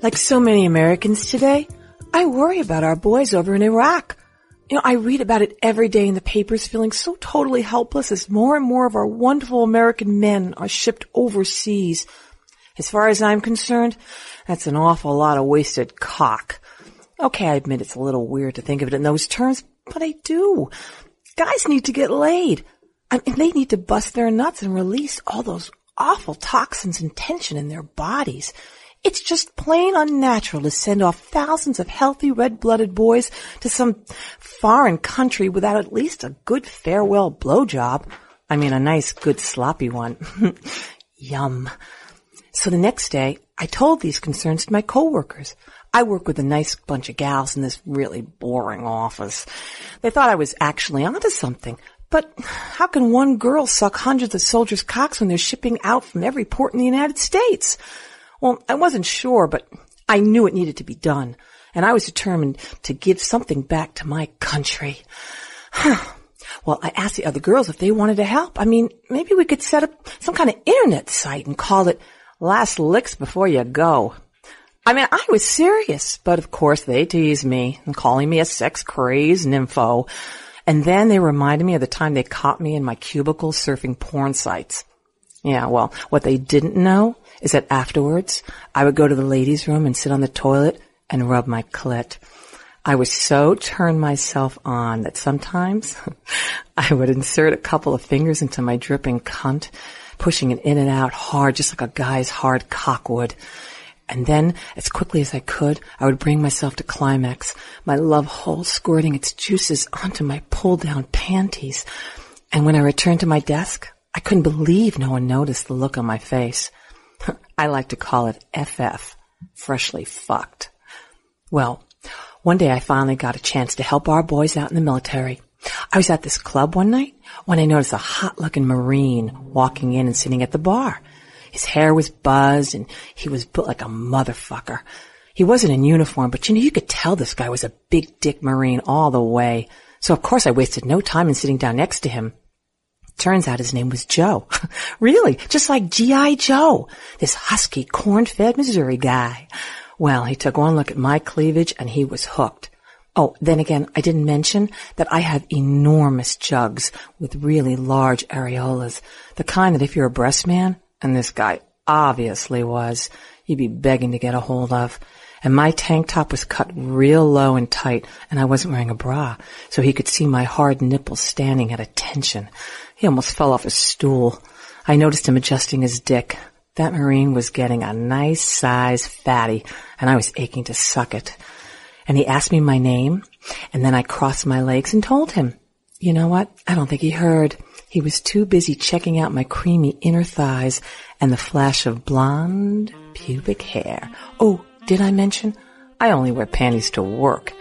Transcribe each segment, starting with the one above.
Like so many Americans today, I worry about our boys over in Iraq. You know, I read about it every day in the papers feeling so totally helpless as more and more of our wonderful American men are shipped overseas. As far as I'm concerned, that's an awful lot of wasted cock. Okay, I admit it's a little weird to think of it in those terms, but I do. Guys need to get laid. I mean, they need to bust their nuts and release all those awful toxins and tension in their bodies. It's just plain unnatural to send off thousands of healthy red-blooded boys to some foreign country without at least a good farewell blowjob. I mean, a nice, good sloppy one. Yum. So the next day, I told these concerns to my coworkers. I work with a nice bunch of gals in this really boring office. They thought I was actually onto something. But how can one girl suck hundreds of soldiers' cocks when they're shipping out from every port in the United States? Well, I wasn't sure, but I knew it needed to be done, and I was determined to give something back to my country. well, I asked the other girls if they wanted to help. I mean, maybe we could set up some kind of internet site and call it Last Licks Before You Go. I mean, I was serious, but of course they teased me and calling me a sex crazed nympho. And then they reminded me of the time they caught me in my cubicle surfing porn sites. Yeah, well, what they didn't know is that afterwards I would go to the ladies' room and sit on the toilet and rub my clit. I was so turned myself on that sometimes I would insert a couple of fingers into my dripping cunt, pushing it in and out hard, just like a guy's hard cock would. And then, as quickly as I could, I would bring myself to climax, my love hole squirting its juices onto my pulled down panties. And when I returned to my desk, I couldn't believe no one noticed the look on my face. I like to call it FF, freshly fucked. Well, one day I finally got a chance to help our boys out in the military. I was at this club one night when I noticed a hot looking Marine walking in and sitting at the bar. His hair was buzzed and he was built like a motherfucker. He wasn't in uniform, but you know, you could tell this guy was a big dick Marine all the way. So of course I wasted no time in sitting down next to him. Turns out his name was Joe. really, just like G.I. Joe, this husky, corn-fed Missouri guy. Well, he took one look at my cleavage and he was hooked. Oh, then again, I didn't mention that I have enormous jugs with really large areolas. The kind that if you're a breast man, and this guy obviously was, you'd be begging to get a hold of. And my tank top was cut real low and tight, and I wasn't wearing a bra, so he could see my hard nipples standing at attention. He almost fell off his stool. I noticed him adjusting his dick. That Marine was getting a nice size fatty, and I was aching to suck it. And he asked me my name, and then I crossed my legs and told him. You know what? I don't think he heard. He was too busy checking out my creamy inner thighs and the flash of blonde pubic hair. Oh, did I mention? I only wear panties to work.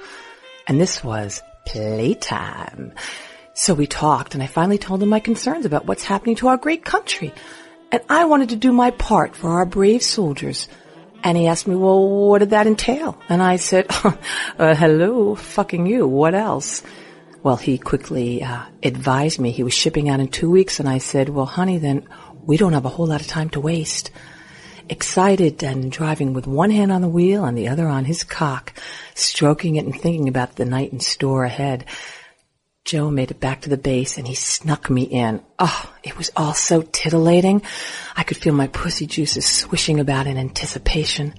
And this was playtime. So we talked and I finally told him my concerns about what's happening to our great country. And I wanted to do my part for our brave soldiers. And he asked me, well, what did that entail? And I said, uh, hello, fucking you, what else? Well, he quickly uh, advised me he was shipping out in two weeks, and I said, well, honey, then we don't have a whole lot of time to waste. Excited and driving with one hand on the wheel and the other on his cock, stroking it and thinking about the night in store ahead, Joe made it back to the base and he snuck me in. Oh, it was all so titillating. I could feel my pussy juices swishing about in anticipation.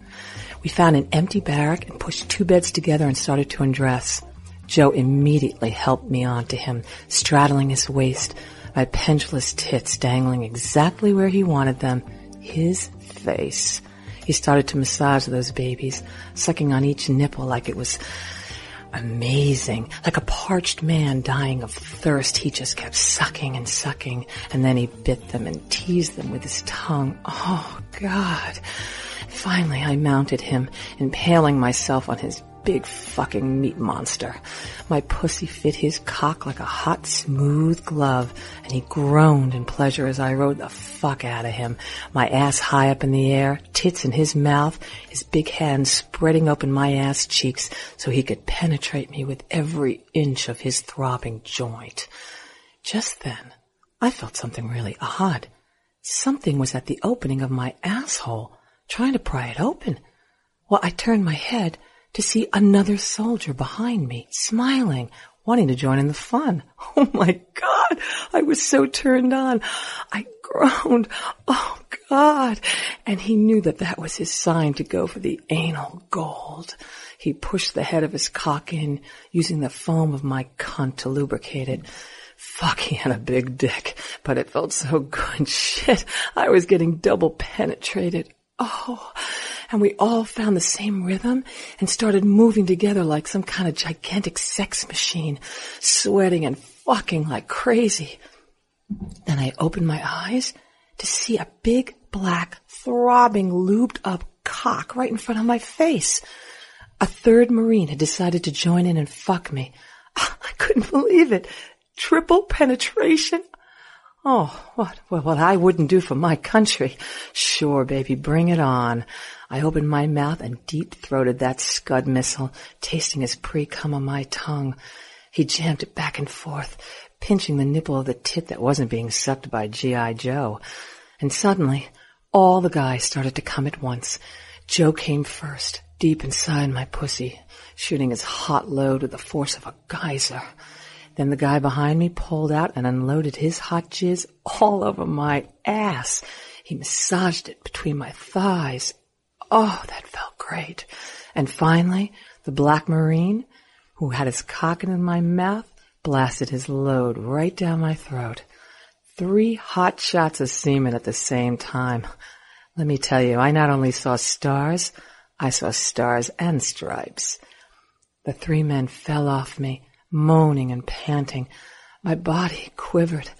We found an empty barrack and pushed two beds together and started to undress. Joe immediately helped me onto him, straddling his waist, my pendulous tits dangling exactly where he wanted them, his face. He started to massage those babies, sucking on each nipple like it was amazing. Like a parched man dying of thirst, he just kept sucking and sucking, and then he bit them and teased them with his tongue. Oh, God. Finally, I mounted him, impaling myself on his big fucking meat monster. My pussy fit his cock like a hot, smooth glove, and he groaned in pleasure as I rode the fuck out of him. My ass high up in the air, tits in his mouth, his big hands spreading open my ass cheeks so he could penetrate me with every inch of his throbbing joint. Just then, I felt something really odd. Something was at the opening of my asshole, trying to pry it open. Well, I turned my head to see another soldier behind me, smiling, wanting to join in the fun. Oh my God! I was so turned on. I groaned, oh God! And he knew that that was his sign to go for the anal gold. He pushed the head of his cock in, using the foam of my cunt to lubricate it. Fuck, he had a big dick, but it felt so good. Shit, I was getting double penetrated. Oh, and we all found the same rhythm and started moving together like some kind of gigantic sex machine, sweating and fucking like crazy. Then I opened my eyes to see a big black throbbing lubed up cock right in front of my face. A third Marine had decided to join in and fuck me. I couldn't believe it. Triple penetration. Oh, what, what, what I wouldn't do for my country. Sure, baby, bring it on. I opened my mouth and deep-throated that scud missile, tasting his pre-cum on my tongue. He jammed it back and forth, pinching the nipple of the tit that wasn't being sucked by G.I. Joe. And suddenly, all the guys started to come at once. Joe came first, deep inside my pussy, shooting his hot load with the force of a geyser. Then the guy behind me pulled out and unloaded his hot jizz all over my ass. He massaged it between my thighs. Oh, that felt great. And finally, the black marine, who had his cock in my mouth, blasted his load right down my throat. Three hot shots of semen at the same time. Let me tell you, I not only saw stars, I saw stars and stripes. The three men fell off me, moaning and panting. My body quivered.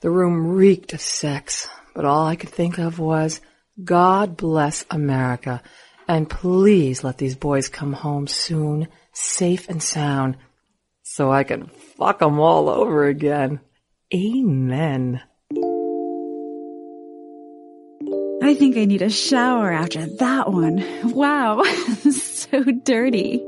The room reeked of sex, but all I could think of was, God bless America, and please let these boys come home soon, safe and sound, so I can fuck 'em all over again. Amen. I think I need a shower after that one. Wow, so dirty.